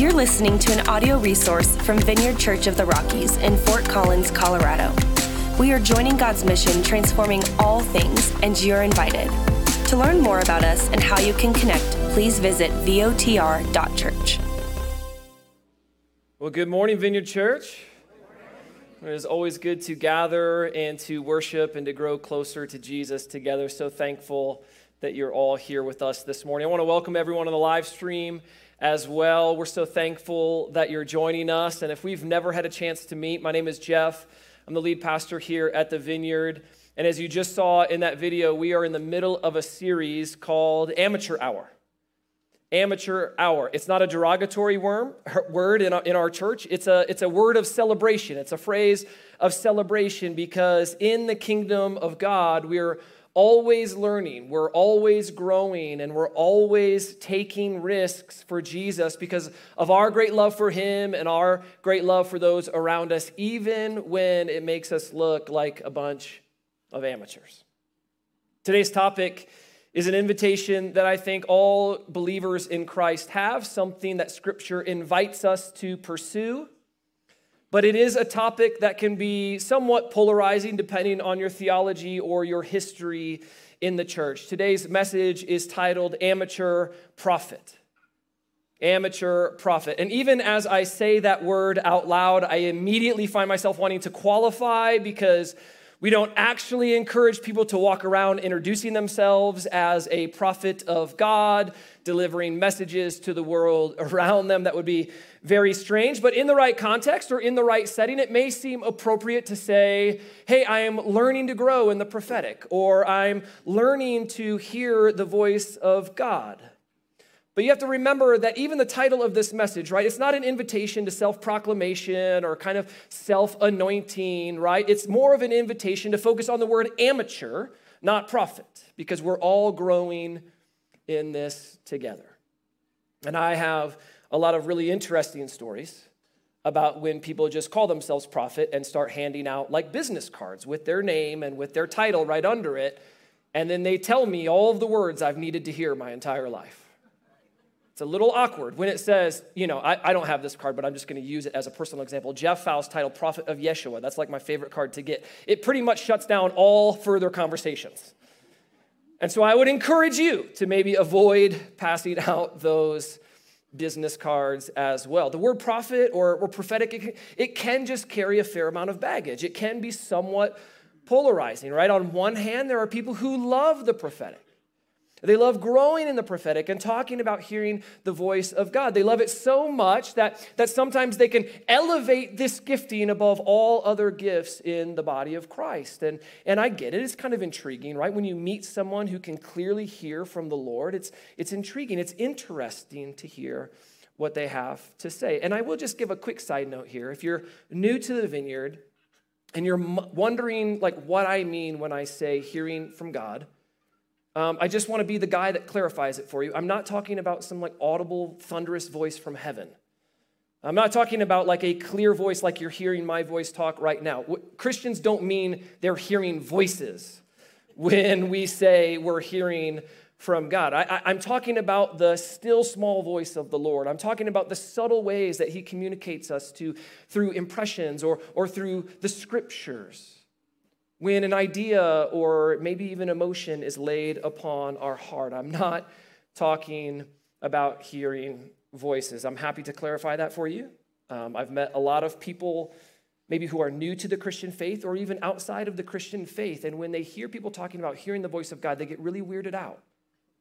You're listening to an audio resource from Vineyard Church of the Rockies in Fort Collins, Colorado. We are joining God's mission, transforming all things, and you're invited. To learn more about us and how you can connect, please visit votr.church. Well, good morning, Vineyard Church. It is always good to gather and to worship and to grow closer to Jesus together. So thankful that you're all here with us this morning. I want to welcome everyone on the live stream as well. We're so thankful that you're joining us. And if we've never had a chance to meet, my name is Jeff. I'm the lead pastor here at the Vineyard. And as you just saw in that video, we are in the middle of a series called Amateur Hour. Amateur Hour. It's not a derogatory worm, word in our, in our church. It's a, it's a word of celebration. It's a phrase of celebration because in the kingdom of God, we're always learning, we're always growing, and we're always taking risks for Jesus because of our great love for Him and our great love for those around us, even when it makes us look like a bunch of amateurs. Today's topic is an invitation that I think all believers in Christ have, something that Scripture invites us to pursue but it is a topic that can be somewhat polarizing depending on your theology or your history in the church. Today's message is titled Amateur Prophet. Amateur prophet. And even as I say that word out loud, I immediately find myself wanting to qualify because we don't actually encourage people to walk around introducing themselves as a prophet of God, delivering messages to the world around them. That would be very strange, but in the right context or in the right setting, it may seem appropriate to say, Hey, I am learning to grow in the prophetic, or I'm learning to hear the voice of God. But you have to remember that even the title of this message, right? It's not an invitation to self proclamation or kind of self anointing, right? It's more of an invitation to focus on the word amateur, not prophet, because we're all growing in this together. And I have a lot of really interesting stories about when people just call themselves prophet and start handing out like business cards with their name and with their title right under it. And then they tell me all of the words I've needed to hear my entire life. It's a little awkward when it says, you know, I, I don't have this card, but I'm just going to use it as a personal example. Jeff Faust title, Prophet of Yeshua. That's like my favorite card to get. It pretty much shuts down all further conversations. And so I would encourage you to maybe avoid passing out those business cards as well. The word prophet or, or prophetic, it, it can just carry a fair amount of baggage. It can be somewhat polarizing, right? On one hand, there are people who love the prophetic. They love growing in the prophetic and talking about hearing the voice of God. They love it so much that, that sometimes they can elevate this gifting above all other gifts in the body of Christ. And, and I get it, it's kind of intriguing, right? When you meet someone who can clearly hear from the Lord, it's, it's intriguing, it's interesting to hear what they have to say. And I will just give a quick side note here. If you're new to the vineyard and you're wondering like what I mean when I say hearing from God, um, I just want to be the guy that clarifies it for you. I'm not talking about some like audible, thunderous voice from heaven. I'm not talking about like a clear voice like you're hearing my voice talk right now. Christians don't mean they're hearing voices when we say we're hearing from God. I, am talking about the still small voice of the Lord. I'm talking about the subtle ways that He communicates us to through impressions or, or through the scriptures when an idea or maybe even emotion is laid upon our heart. I'm not talking about hearing voices. I'm happy to clarify that for you. Um, I've met a lot of people maybe who are new to the Christian faith or even outside of the Christian faith. And when they hear people talking about hearing the voice of God, they get really weirded out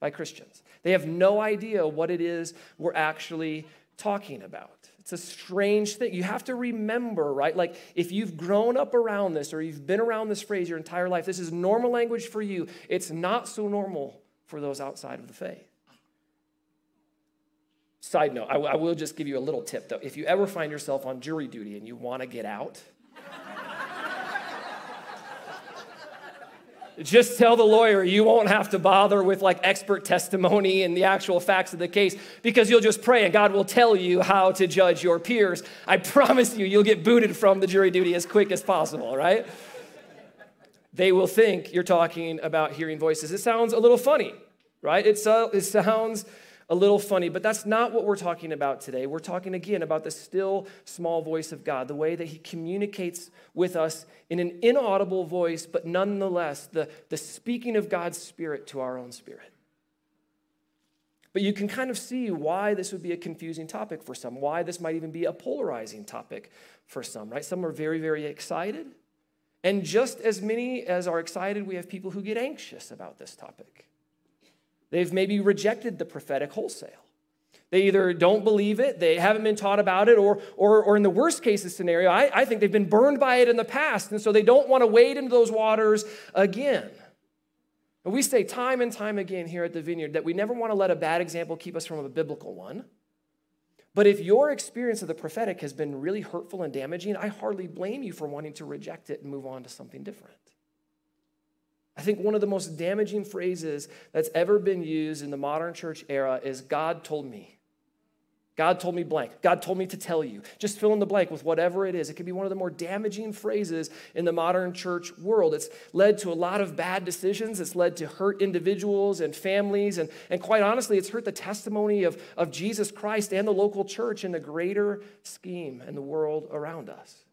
by Christians. They have no idea what it is we're actually talking about. It's a strange thing. You have to remember, right? Like if you've grown up around this or you've been around this phrase your entire life, this is normal language for you. It's not so normal for those outside of the faith. Side note, I, I will just give you a little tip though. If you ever find yourself on jury duty and you want to get out, Just tell the lawyer you won't have to bother with like expert testimony and the actual facts of the case because you'll just pray and God will tell you how to judge your peers. I promise you, you'll get booted from the jury duty as quick as possible, right? They will think you're talking about hearing voices. It sounds a little funny, right? It, uh, it sounds a little funny, but that's not what we're talking about today. We're talking again about the still small voice of God, the way that He communicates with us in an inaudible voice, but nonetheless, the, the speaking of God's Spirit to our own spirit. But you can kind of see why this would be a confusing topic for some, why this might even be a polarizing topic for some, right? Some are very, very excited. And just as many as are excited, we have people who get anxious about this topic. They've maybe rejected the prophetic wholesale. They either don't believe it, they haven't been taught about it, or, or, or in the worst case scenario, I, I think they've been burned by it in the past, and so they don't want to wade into those waters again. And we say time and time again here at the Vineyard that we never want to let a bad example keep us from a biblical one. But if your experience of the prophetic has been really hurtful and damaging, I hardly blame you for wanting to reject it and move on to something different. I think one of the most damaging phrases that's ever been used in the modern church era is God told me. God told me blank. God told me to tell you. Just fill in the blank with whatever it is. It can be one of the more damaging phrases in the modern church world. It's led to a lot of bad decisions. It's led to hurt individuals and families. And, and quite honestly, it's hurt the testimony of, of Jesus Christ and the local church in the greater scheme and the world around us.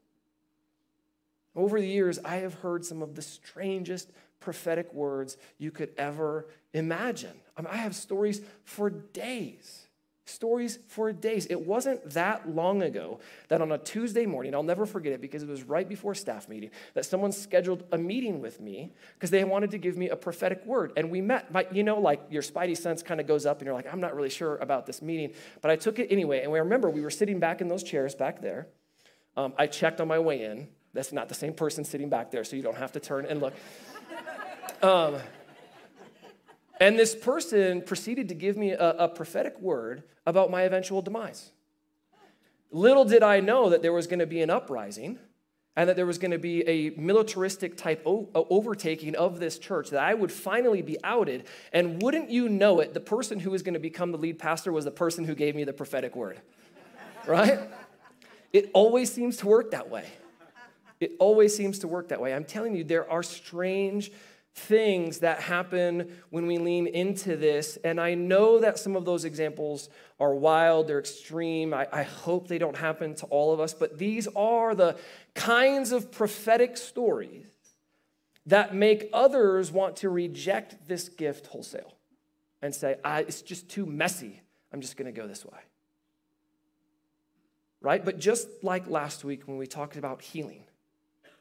Over the years, I have heard some of the strangest prophetic words you could ever imagine. I, mean, I have stories for days. Stories for days. It wasn't that long ago that on a Tuesday morning, I'll never forget it because it was right before staff meeting, that someone scheduled a meeting with me because they wanted to give me a prophetic word. And we met. But you know, like your spidey sense kind of goes up and you're like, I'm not really sure about this meeting. But I took it anyway. And we remember we were sitting back in those chairs back there. Um, I checked on my way in. That's not the same person sitting back there, so you don't have to turn and look. Um, and this person proceeded to give me a, a, prophetic word about my eventual demise. Little did I know that there was going to be an uprising and that there was going to be a militaristic type overtaking of this church, that I would finally be outed. And wouldn't you know it, the person who was going to become the lead pastor was the person who gave me the prophetic word, right? It always seems to work that way. It always seems to work that way. I'm telling you, there are strange things that happen when we lean into this. And I know that some of those examples are wild, they're extreme. I, I, hope they don't happen to all of us, but these are the kinds of prophetic stories that make others want to reject this gift wholesale and say, it's just too messy. I'm just going to go this way. Right? But just like last week when we talked about healing,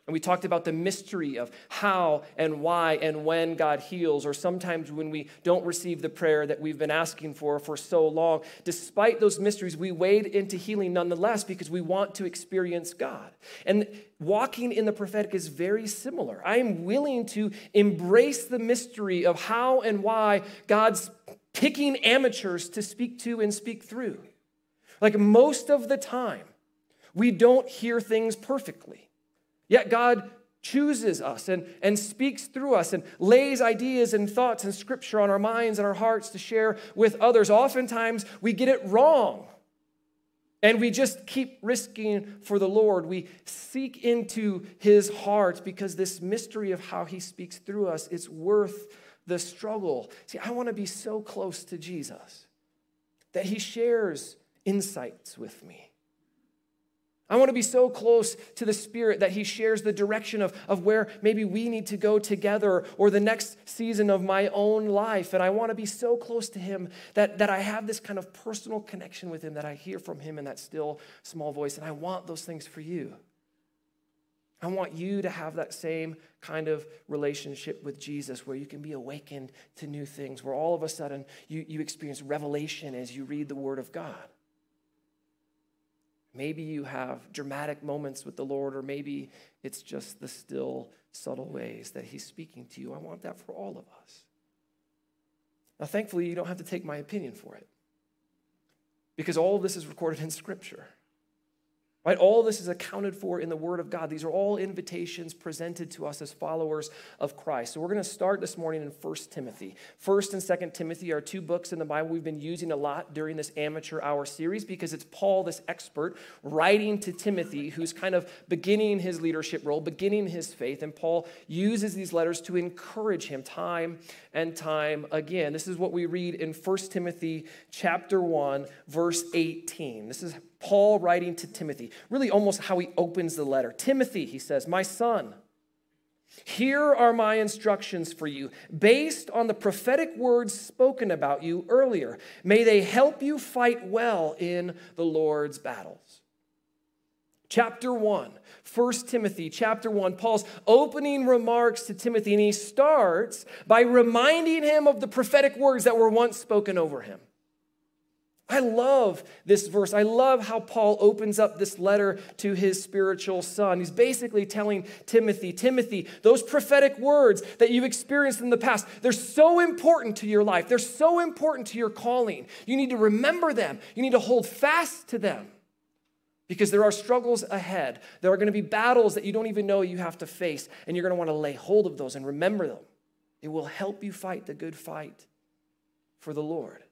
and we talked about the mystery of how and why and when God heals, or sometimes when we don't receive the prayer that we've been asking for for so long. Despite those mysteries, we wade into healing nonetheless because we want to experience God. And walking in the prophetic is very similar. I am willing to embrace the mystery of how and why God's picking amateurs to speak to and speak through. Like most of the time, we don't hear things perfectly. Yet God chooses us and, and speaks through us and lays ideas and thoughts and scripture on our minds and our hearts to share with others. Oftentimes, we get it wrong. And we just keep risking for the Lord. We seek into his heart because this mystery of how he speaks through us, it's worth the struggle. See, I want to be so close to Jesus that he shares insights with me. I want to be so close to the Spirit that He shares the direction of, of where maybe we need to go together or the next season of my own life. And I want to be so close to Him that, that I have this kind of personal connection with Him, that I hear from Him in that still small voice. And I want those things for you. I want you to have that same kind of relationship with Jesus where you can be awakened to new things, where all of a sudden you, you experience revelation as you read the Word of God. Maybe you have dramatic moments with the Lord, or maybe it's just the still, subtle ways that He's speaking to you. I want that for all of us. Now, thankfully, you don't have to take my opinion for it because all of this is recorded in Scripture. Right? All this is accounted for in the Word of God. These are all invitations presented to us as followers of Christ. So we're going to start this morning in 1 Timothy. 1st and 2nd Timothy are two books in the Bible we've been using a lot during this amateur hour series because it's Paul, this expert, writing to Timothy, who's kind of beginning his leadership role, beginning his faith. And Paul uses these letters to encourage him time and time again. This is what we read in 1 Timothy chapter 1, verse 18. This is Paul writing to Timothy, really almost how he opens the letter. Timothy, he says, My son, here are my instructions for you, based on the prophetic words spoken about you earlier. May they help you fight well in the Lord's battles. Chapter 1, 1 Timothy, chapter 1, Paul's opening remarks to Timothy, and he starts by reminding him of the prophetic words that were once spoken over him. I love this verse. I love how Paul opens up this letter to his spiritual son. He's basically telling Timothy, Timothy, those prophetic words that you've experienced in the past, they're so important to your life. They're so important to your calling. You need to remember them. You need to hold fast to them because there are struggles ahead. There are going to be battles that you don't even know you have to face, and you're going to want to lay hold of those and remember them. It will help you fight the good fight for the Lord.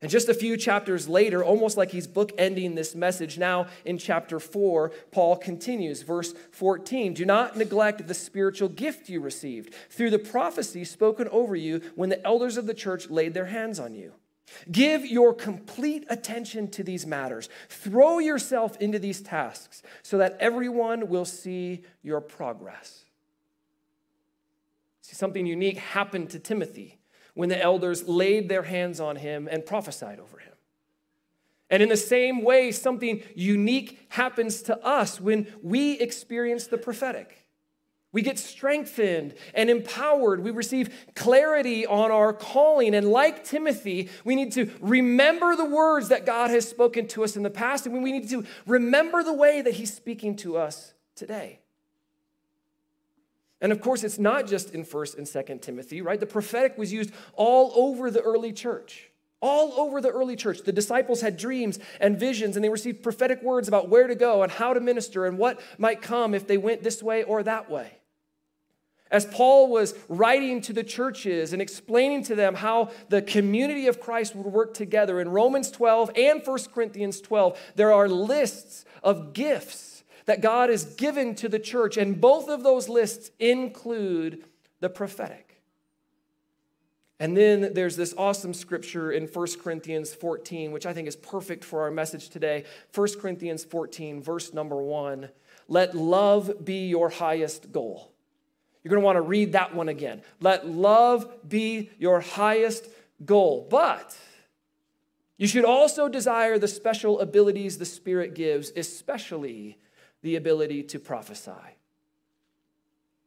And just a few chapters later, almost like he's bookending this message, now in chapter 4, Paul continues, verse 14 Do not neglect the spiritual gift you received through the prophecy spoken over you when the elders of the church laid their hands on you. Give your complete attention to these matters. Throw yourself into these tasks so that everyone will see your progress. See, something unique happened to Timothy when the elders laid their hands on him and prophesied over him. And in the same way, something unique happens to us when we experience the prophetic. We get strengthened and empowered. We receive clarity on our calling. And like Timothy, we need to remember the words that God has spoken to us in the past, and we need to remember the way that He's speaking to us today. And of course, it's not just in 1st and 2nd Timothy, right? The prophetic was used all over the early church. All over the early church. The disciples had dreams and visions, and they received prophetic words about where to go and how to minister and what might come if they went this way or that way. As Paul was writing to the churches and explaining to them how the community of Christ would work together in Romans 12 and 1 Corinthians 12, there are lists of gifts that God has given to the church, and both of those lists include the prophetic. And then there's this awesome scripture in 1 Corinthians 14, which I think is perfect for our message today. 1 Corinthians 14, verse number one Let love be your highest goal. You're going to want to read that one again. Let love be your highest goal. But you should also desire the special abilities the Spirit gives, especially the ability to prophesy.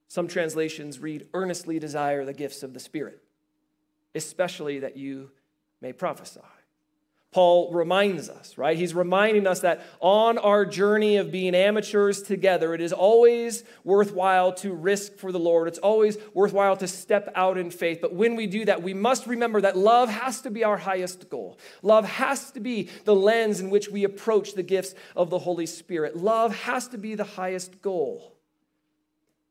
Some translations read, earnestly desire the gifts of the Spirit, especially that you may prophesy. Paul reminds us, right? He's reminding us that on our journey of being amateurs together, it is always worthwhile to risk for the Lord. It's always worthwhile to step out in faith. But when we do that, we must remember that love has to be our highest goal. Love has to be the lens in which we approach the gifts of the Holy Spirit. Love has to be the highest goal.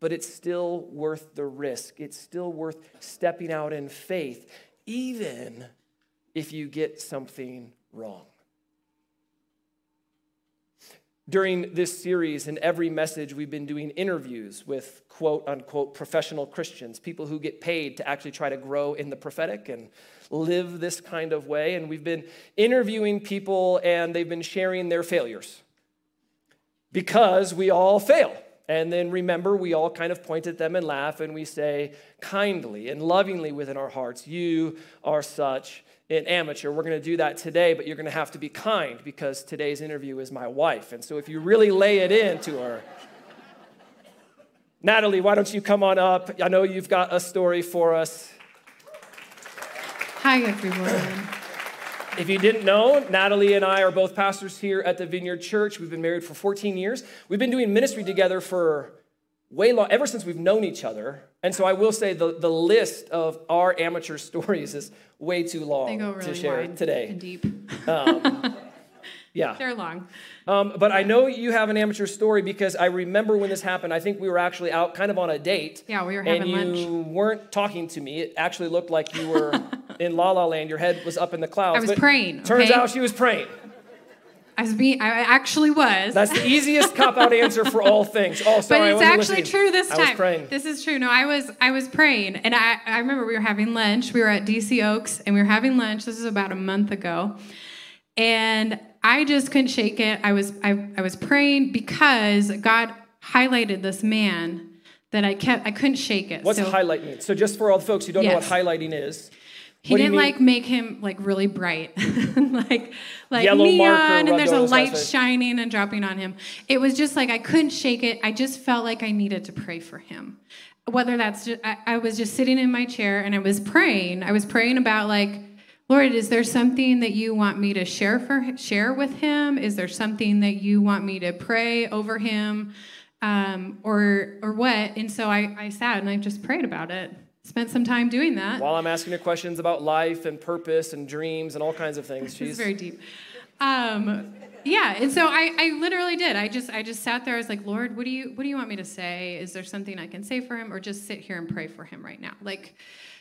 But it's still worth the risk, it's still worth stepping out in faith, even if you get something wrong. During this series, in every message, we've been doing interviews with quote unquote professional Christians, people who get paid to actually try to grow in the prophetic and live this kind of way. And we've been interviewing people, and they've been sharing their failures because we all fail. And then remember, we all kind of point at them and laugh, and we say kindly and lovingly within our hearts, You are such an amateur. We're going to do that today, but you're going to have to be kind because today's interview is my wife. And so if you really lay it into her, Natalie, why don't you come on up? I know you've got a story for us. Hi, everyone. If you didn't know, Natalie and I are both pastors here at the Vineyard Church. We've been married for 14 years. We've been doing ministry together for way long, ever since we've known each other. And so I will say the, the list of our amateur stories is way too long really to share today. And deep. Um, Yeah. They're long. Um, but I know you have an amateur story because I remember when this happened. I think we were actually out kind of on a date. Yeah, we were having lunch. and you lunch. weren't talking to me. It actually looked like you were in La La Land. Your head was up in the clouds. I was but praying, Turns okay? out she was praying. I was being, I actually was. That's the easiest cop out answer for all things. Oh, but sorry, I it's actually listening. true this time. I was praying. This is true. No, I was I was praying, and I I remember we were having lunch. We were at DC Oakes, and we were having lunch. This is about a month ago, and I just couldn't shake it. I was I, I was praying because God highlighted this man that I kept I couldn't shake it. What's so highlight mean? So just for all the folks who don't know what highlighting is, he what didn't like make him like really bright, like like Yellow neon, and there's a light shining and dropping on him. It was just like I couldn't shake it. I just felt like I needed to pray for him. Whether that's just, I, I was just sitting in my chair and I was praying. I was praying about like, Lord, is there something that you want me to share for share with him? Is there something that you want me to pray over him, um, or or what? And so I, I sat and I just prayed about it. Spent some time doing that. while I'm asking her questions about life and purpose and dreams and all kinds of things, she's very deep. Um, yeah, and so I, I literally did. I just I just sat there. I was like, Lord, what do you what do you want me to say? Is there something I can say for him, or just sit here and pray for him right now? Like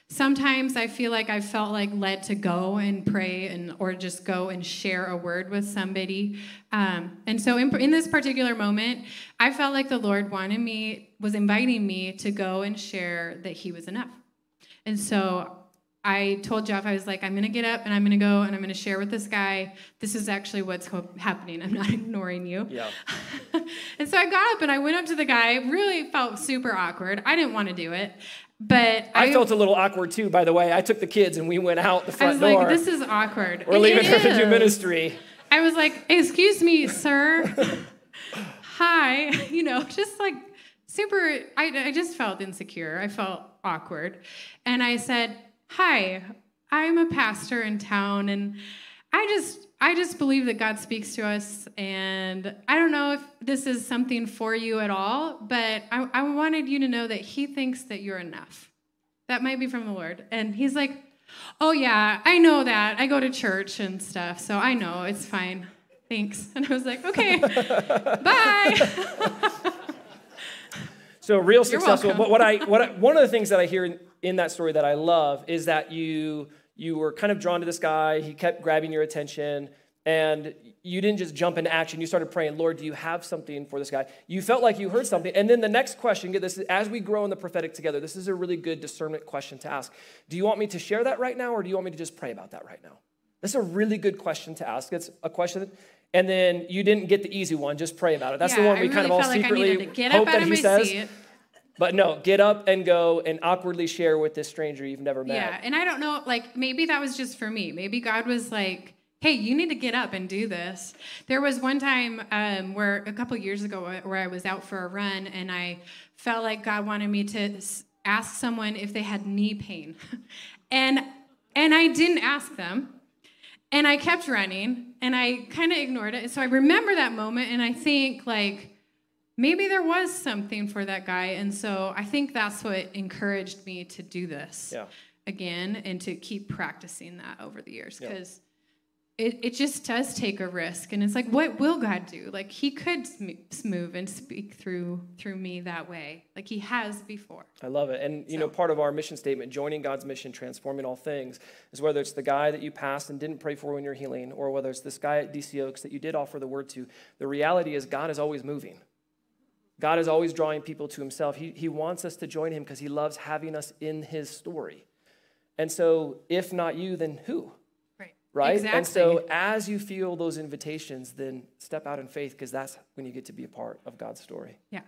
sometimes I feel like I felt like led to go and pray and or just go and share a word with somebody. Um, and so in, in this particular moment, I felt like the Lord wanted me was inviting me to go and share that He was enough. And so I told Jeff, I was like, I'm to get up and I'm to go and I'm to share with this guy. This is actually what's happening. I'm not ignoring you. yeah. and so I got up and I went up to the guy. Really felt super awkward. I didn't want to do it. But I felt a little awkward too, by the way. I took the kids and we went out the I front was door. like, this is awkward. We're And leaving it her to do ministry. I was like, excuse me, sir. Hi. You know, just like super, I, I just felt insecure. I felt awkward. And I said, hi, I'm a pastor in town and I just, I just believe that God speaks to us. And I don't know if this is something for you at all, but I, I wanted you to know that he thinks that you're enough. That might be from the Lord. And he's like, Oh, yeah, I know that. I go to church and stuff, so I know it's fine. Thanks. And I was like, Okay, bye. So real successful. But what I what I, one of the things that I hear in, in that story that I love is that you you were kind of drawn to this guy. He kept grabbing your attention, and you didn't just jump into action. You started praying, Lord, do you have something for this guy? You felt like you heard something, and then the next question. Get this: as we grow in the prophetic together, this is a really good discernment question to ask. Do you want me to share that right now, or do you want me to just pray about that right now? That's a really good question to ask. It's a question. And then you didn't get the easy one. Just pray about it. That's the Yeah, one I we kind of really all like secretly needed to get hope that he says. seat. But no, get up and go and awkwardly share with this stranger you've never met. Yeah, and I don't know, like maybe that was just for me. Maybe God was like, "Hey, you need to get up and do this." There was one time um, where a couple years ago where I was out for a run and I felt like God wanted me to ask someone if they had knee pain, and and I didn't ask them. And I kept running and I kind of ignored it. So I remember that moment and I think, like, maybe there was something for that guy. And so I think that's what encouraged me to do this Yeah. again and to keep practicing that over the years Yeah. because it, it just does take a risk and it's like what will god do like he could move and speak through through me that way like he has before I love it. And, you know, part of our mission statement, joining God's mission, transforming all things, is whether it's the guy that you passed and didn't pray for when you're healing, or whether it's this guy at DC Oakes that you did offer the word to, the reality is God is always moving. God is always drawing people to himself. He, he wants us to join him because he loves having us in his story. And so, if not you, then who? right right? exactly. And so as you feel those invitations, then step out in faith because that's when you get to be a part of God's story. yeah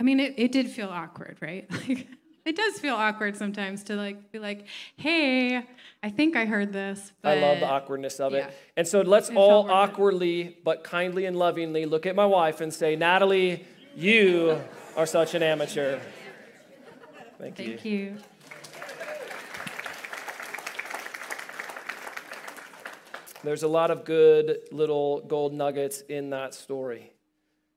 i mean it, it did feel awkward right like it does feel awkward sometimes to like be like hey i think i heard this I love the awkwardness of it. yeah. And so let's It all it. awkwardly but kindly and lovingly look at my wife and say, Natalie, you are such an amateur. Thank, you. thank you There's a lot of good little gold nuggets in that story.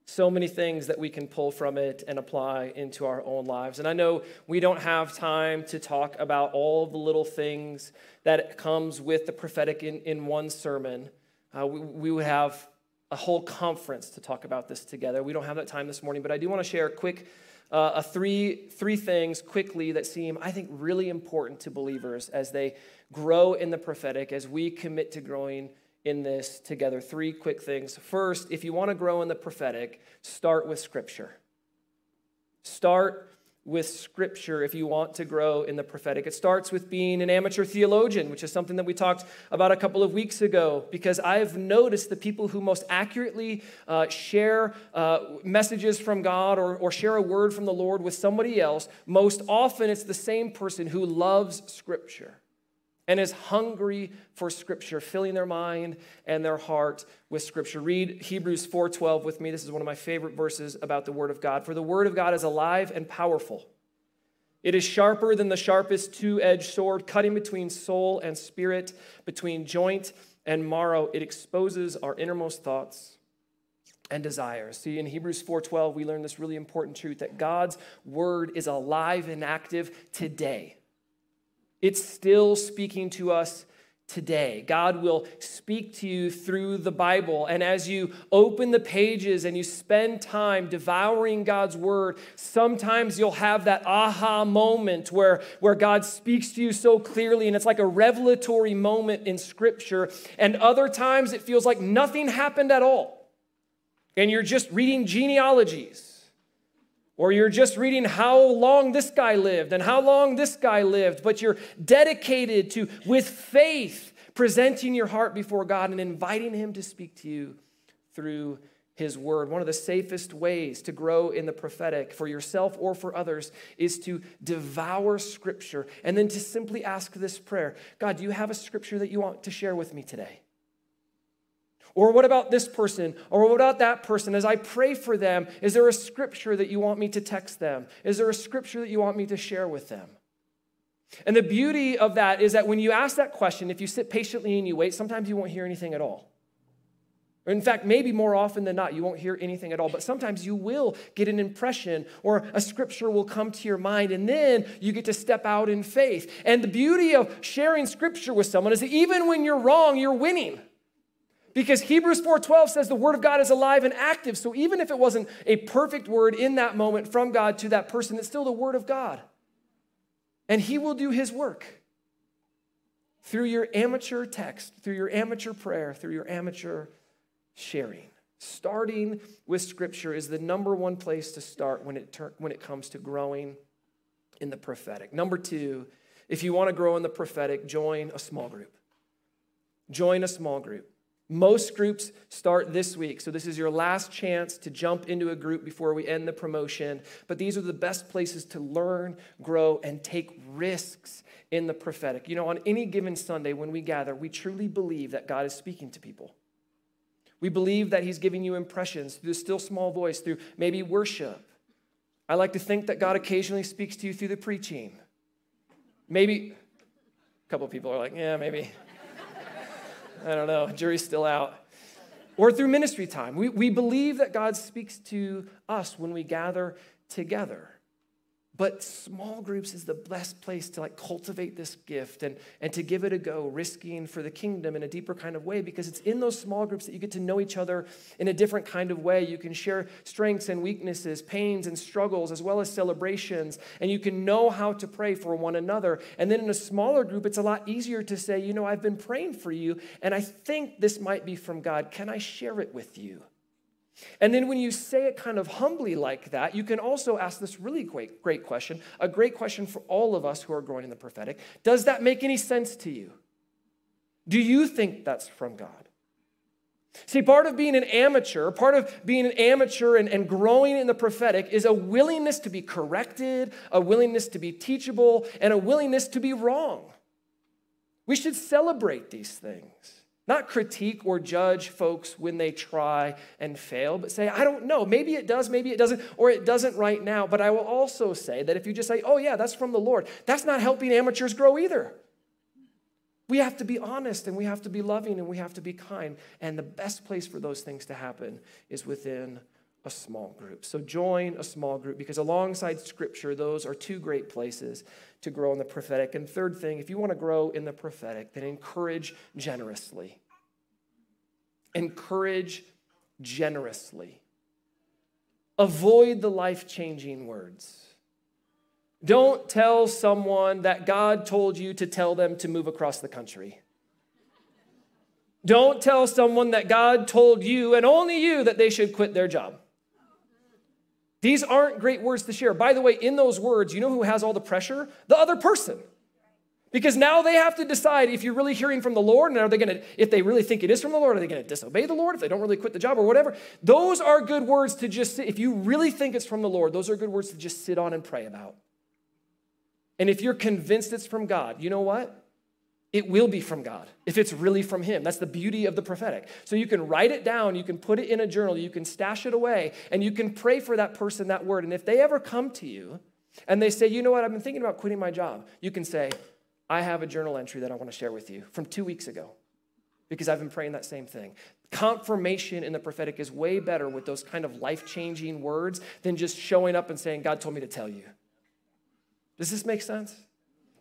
So many things that we can pull from it and apply into our own lives. And I know we don't have time to talk about all the little things that comes with the prophetic in, in one sermon. Uh, we, we would have a whole conference to talk about this together. We don't have that time this morning, but I do want to share a quick uh, a three, three things quickly that seem, I think, really important to believers as they grow in the prophetic, as we commit to growing in this together. Three quick things. First, if you want to grow in the prophetic, start with Scripture. Start with Scripture if you want to grow in the prophetic. It starts with being an amateur theologian, which is something that we talked about a couple of weeks ago, because I've noticed the people who most accurately uh, share uh, messages from God or, or share a word from the Lord with somebody else, most often it's the same person who loves Scripture and is hungry for scripture filling their mind and their heart with scripture. Read hebrews 4.12 with me. This is one of my favorite verses about the word of god. For the word of god is alive and powerful. It is sharper than the sharpest two-edged sword cutting between soul and spirit between joint and marrow. It exposes our innermost thoughts and desires. See in hebrews 4.12 we learn this really important truth that god's word is alive and active today it's still speaking to us today. God will speak to you through the Bible. And as you open the pages and you spend time devouring God's word, sometimes you'll have that aha moment where, where God speaks to you so clearly and it's like a revelatory moment in Scripture. And other times it feels like nothing happened at all. And you're just reading genealogies or you're just reading how long this guy lived and how long this guy lived, but you're dedicated to, with faith, presenting your heart before God and inviting Him to speak to you through His Word. One of the safest ways to grow in the prophetic for yourself or for others is to devour Scripture and then to simply ask this prayer God, do you have a Scripture that you want to share with me today? Or what about this person? Or what about that person? As I pray for them, is there a scripture that you want me to text them? Is there a scripture that you want me to share with them? And the beauty of that is that when you ask that question, if you sit patiently and you wait, sometimes you won't hear anything at all. In fact, maybe more often than not, you won't hear anything at all, but sometimes you will get an impression or a scripture will come to your mind, and then you get to step out in faith. And the beauty of sharing scripture with someone is that even when you're wrong, you're winning. Because Hebrews 4:12 says the word of God is alive and active. So even if it wasn't a perfect word in that moment from God to that person, it's still the word of God. And he will do his work through your amateur text, through your amateur prayer, through your amateur sharing. Starting with scripture is the number one place to start when it, ter- when it comes to growing in the prophetic. Number two, if you want to grow in the prophetic, join a small group. Join a small group. Most groups start this week, so this is your last chance to jump into a group before we end the promotion. But these are the best places to learn, grow, and take risks in the prophetic. You know, on any given Sunday when we gather, we truly believe that God is speaking to people. We believe that He's giving you impressions through the still small voice, through maybe worship. I like to think that God occasionally speaks to you through the preaching. Maybe a couple people are like, yeah, maybe. I don't know, jury's still out. Or through ministry time. We, we believe that God speaks to us when we gather together. But small groups is the best place to like cultivate this gift and, and to give it a go, risking for the kingdom in a deeper kind of way, because it's in those small groups that you get to know each other in a different kind of way. You can share strengths and weaknesses, pains and struggles, as well as celebrations, and you can know how to pray for one another. And then in a smaller group, it's a lot easier to say, you know, I've been praying for you, and I think this might be from God. Can I share it with you? And then when you say it kind of humbly like that, you can also ask this really great, great question, a great question for all of us who are growing in the prophetic. Does that make any sense to you? Do you think that's from God? See, part of being an amateur, part of being an amateur and, and growing in the prophetic is a willingness to be corrected, a willingness to be teachable, and a willingness to be wrong. We should celebrate these things. Not critique or judge folks when they try and fail, but say, I don't know. Maybe it does, maybe it doesn't, or it doesn't right now. But I will also say that if you just say, oh, yeah, that's from the Lord, that's not helping amateurs grow either. We have to be honest and we have to be loving and we have to be kind. And the best place for those things to happen is within a small group. So join a small group because alongside scripture, those are two great places to grow in the prophetic. And third thing, if you want to grow in the prophetic, then encourage generously. Encourage generously. Avoid the life changing words. Don't tell someone that God told you to tell them to move across the country. Don't tell someone that God told you and only you that they should quit their job. These aren't great words to share. By the way, in those words, you know who has all the pressure? The other person. Because now they have to decide if you're really hearing from the Lord, and are they going to, if they really think it is from the Lord, are they going to disobey the Lord if they don't really quit the job or whatever? Those are good words to just, if you really think it's from the Lord, those are good words to just sit on and pray about. And if you're convinced it's from God, you know what? It will be from God if it's really from Him. That's the beauty of the prophetic. So you can write it down, you can put it in a journal, you can stash it away, and you can pray for that person that word. And if they ever come to you and they say, you know what, I've been thinking about quitting my job, you can say, I have a journal entry that I want to share with you from two weeks ago because I've been praying that same thing. Confirmation in the prophetic is way better with those kind of life changing words than just showing up and saying, God told me to tell you. Does this make sense?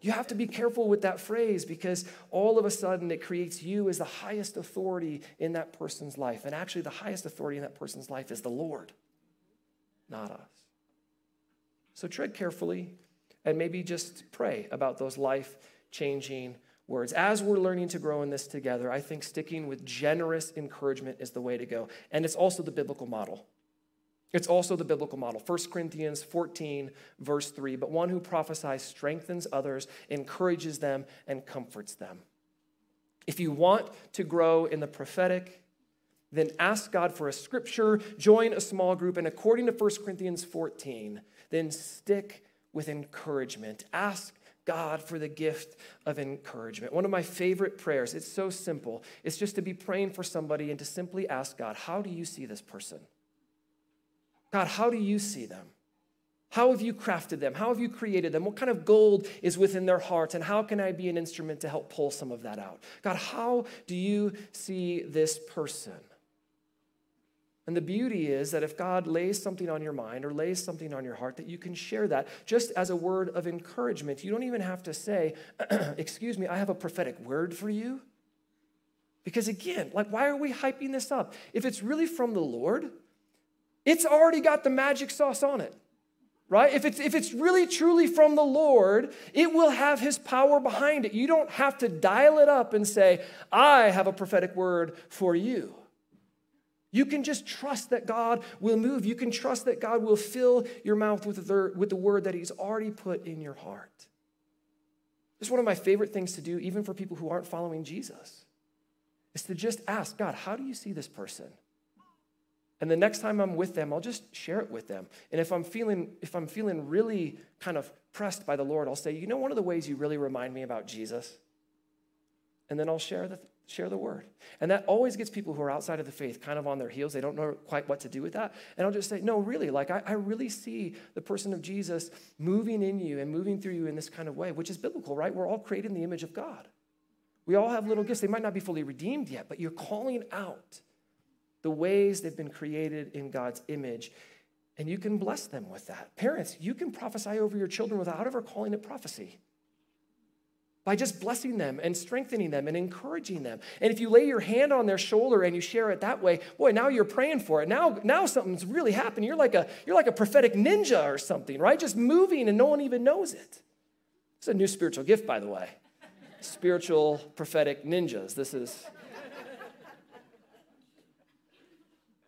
You have to be careful with that phrase because all of a sudden it creates you as the highest authority in that person's life. And actually, the highest authority in that person's life is the Lord, not us. So tread carefully and maybe just pray about those life changing words. As we're learning to grow in this together, I think sticking with generous encouragement is the way to go. And it's also the biblical model. It's also the biblical model. 1 Corinthians 14, verse 3. But one who prophesies strengthens others, encourages them, and comforts them. If you want to grow in the prophetic, then ask God for a scripture, join a small group, and according to 1 Corinthians 14, then stick with encouragement. Ask God for the gift of encouragement. One of my favorite prayers, it's so simple, it's just to be praying for somebody and to simply ask God, How do you see this person? God, how do you see them? How have you crafted them? How have you created them? What kind of gold is within their hearts? And how can I be an instrument to help pull some of that out? God, how do you see this person? And the beauty is that if God lays something on your mind or lays something on your heart, that you can share that just as a word of encouragement. You don't even have to say, Excuse me, I have a prophetic word for you. Because again, like, why are we hyping this up? If it's really from the Lord, it's already got the magic sauce on it, right? If it's, if it's really truly from the Lord, it will have his power behind it. You don't have to dial it up and say, I have a prophetic word for you. You can just trust that God will move. You can trust that God will fill your mouth with the, with the word that He's already put in your heart. It's one of my favorite things to do, even for people who aren't following Jesus, is to just ask God, how do you see this person? And the next time I'm with them, I'll just share it with them. And if I'm feeling if I'm feeling really kind of pressed by the Lord, I'll say, "You know one of the ways you really remind me about Jesus?" And then I'll share the share the word. And that always gets people who are outside of the faith kind of on their heels. They don't know quite what to do with that. And I'll just say, no, really, like I, I, really see the person of Jesus moving in you and moving through you in this kind of way, which is biblical, right? We're all created in the image of God. We all have little gifts. They might not be fully redeemed yet, but you're calling out the ways they've been created in God's image. And you can bless them with that. Parents, you can prophesy over your children without ever calling it prophecy. By just blessing them and strengthening them and encouraging them. And if you lay your hand on their shoulder and you share it that way, boy, now you're praying for it. Now, now something's really happening. You're like a, you're like a prophetic ninja or something, right? Just moving and no one even knows it. It's a new spiritual gift, by the way. Spiritual prophetic ninjas. This is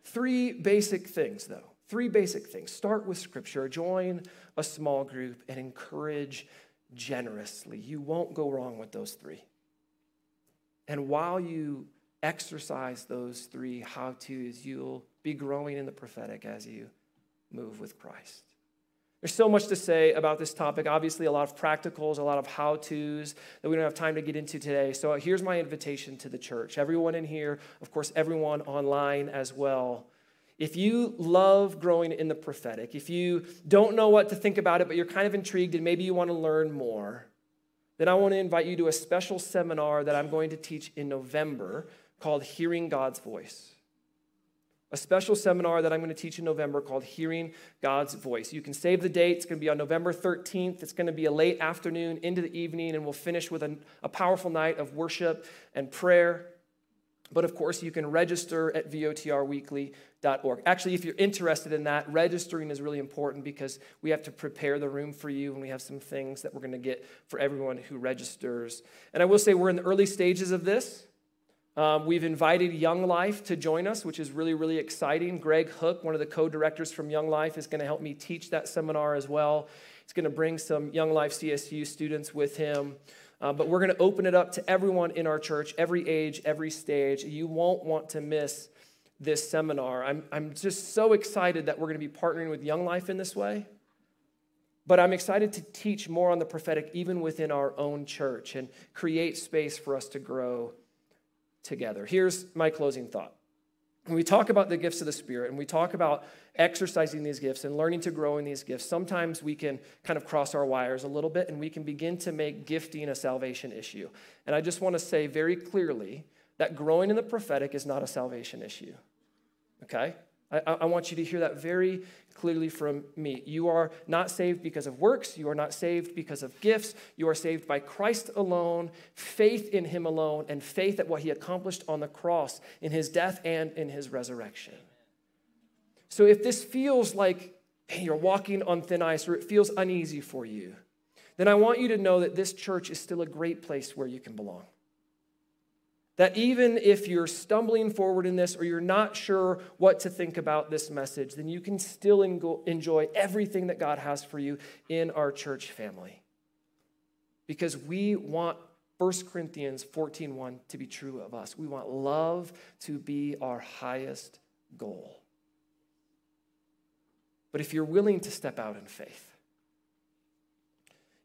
Three basic things, though. Three basic things. Start with scripture, join a small group, and encourage generously. You won't go wrong with those three. And while you exercise those three how to's, you'll be growing in the prophetic as you move with Christ. There's so much to say about this topic. Obviously, a lot of practicals, a lot of how to's that we don't have time to get into today. So, uh, here's my invitation to the church. Everyone in here, of course, everyone online as well. If you love growing in the prophetic, if you don't know what to think about it, but you're kind of intrigued and maybe you want to learn more, then I want to invite you to a special seminar that I'm going to teach in November called Hearing God's Voice a special seminar that I'm going to teach in November called Hearing God's Voice. You can save the date. It's going to be on November 13th. It's going to be a late afternoon into the evening, and we'll finish with a, powerful night of worship and prayer. But of course, you can register at votrweekly.org. Actually, if you're interested in that, registering is really important because we have to prepare the room for you and we have some things that we're going to get for everyone who registers. And I will say we're in the early stages of this. Um, we've invited Young Life to join us, which is really, really exciting. Greg Hook, one of the co directors from Young Life, is going to help me teach that seminar as well. He's going to bring some Young Life CSU students with him. Uh, but we're going to open it up to everyone in our church, every age, every stage. You won't want to miss this seminar. I'm, I'm just so excited that we're going to be partnering with Young Life in this way. But I'm excited to teach more on the prophetic, even within our own church, and create space for us to grow together. Here's my closing thought. When we talk about the gifts of the Spirit and we talk about exercising these gifts and learning to grow in these gifts, sometimes we can kind of cross our wires a little bit and we can begin to make gifting a salvation issue. And I just want to say very clearly that growing in the prophetic is not a salvation issue. Okay? I, I, want you to hear that very clearly from me. You are not saved because of works. You are not saved because of gifts. You are saved by Christ alone, faith in Him alone, and faith at what He accomplished on the cross in His death and in His resurrection. So if this feels like you're walking on thin ice or it feels uneasy for you, then I want you to know that this church is still a great place where you can belong. That even if you're stumbling forward in this or you're not sure what to think about this message, then you can still enjoy everything that God has for you in our church family. Because we want 1 Corinthians 14:1 to be true of us. We want love to be our highest goal. But if you're willing to step out in faith,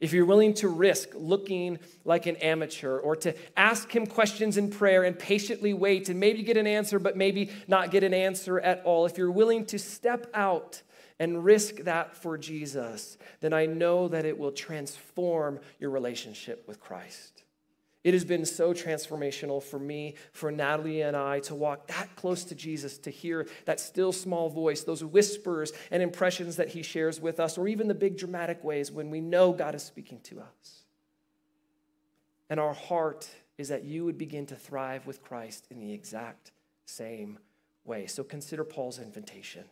if you're willing to risk looking like an amateur or to ask him questions in prayer and patiently wait and maybe get an answer, but maybe not get an answer at all, if you're willing to step out and risk that for Jesus, then I know that it will transform your relationship with Christ. It has been so transformational for me, for Natalie and I to walk that close to Jesus, to hear that still small voice, those whispers and impressions that he shares with us, or even the big dramatic ways when we know God is speaking to us. And our heart is that you would begin to thrive with Christ in the exact same way. So consider Paul's invitation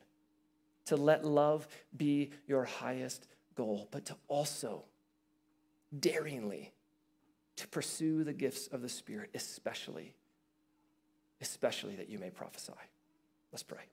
to let love be your highest goal, but to also daringly to pursue the gifts of the Spirit, especially, especially that you may prophesy. Let's pray.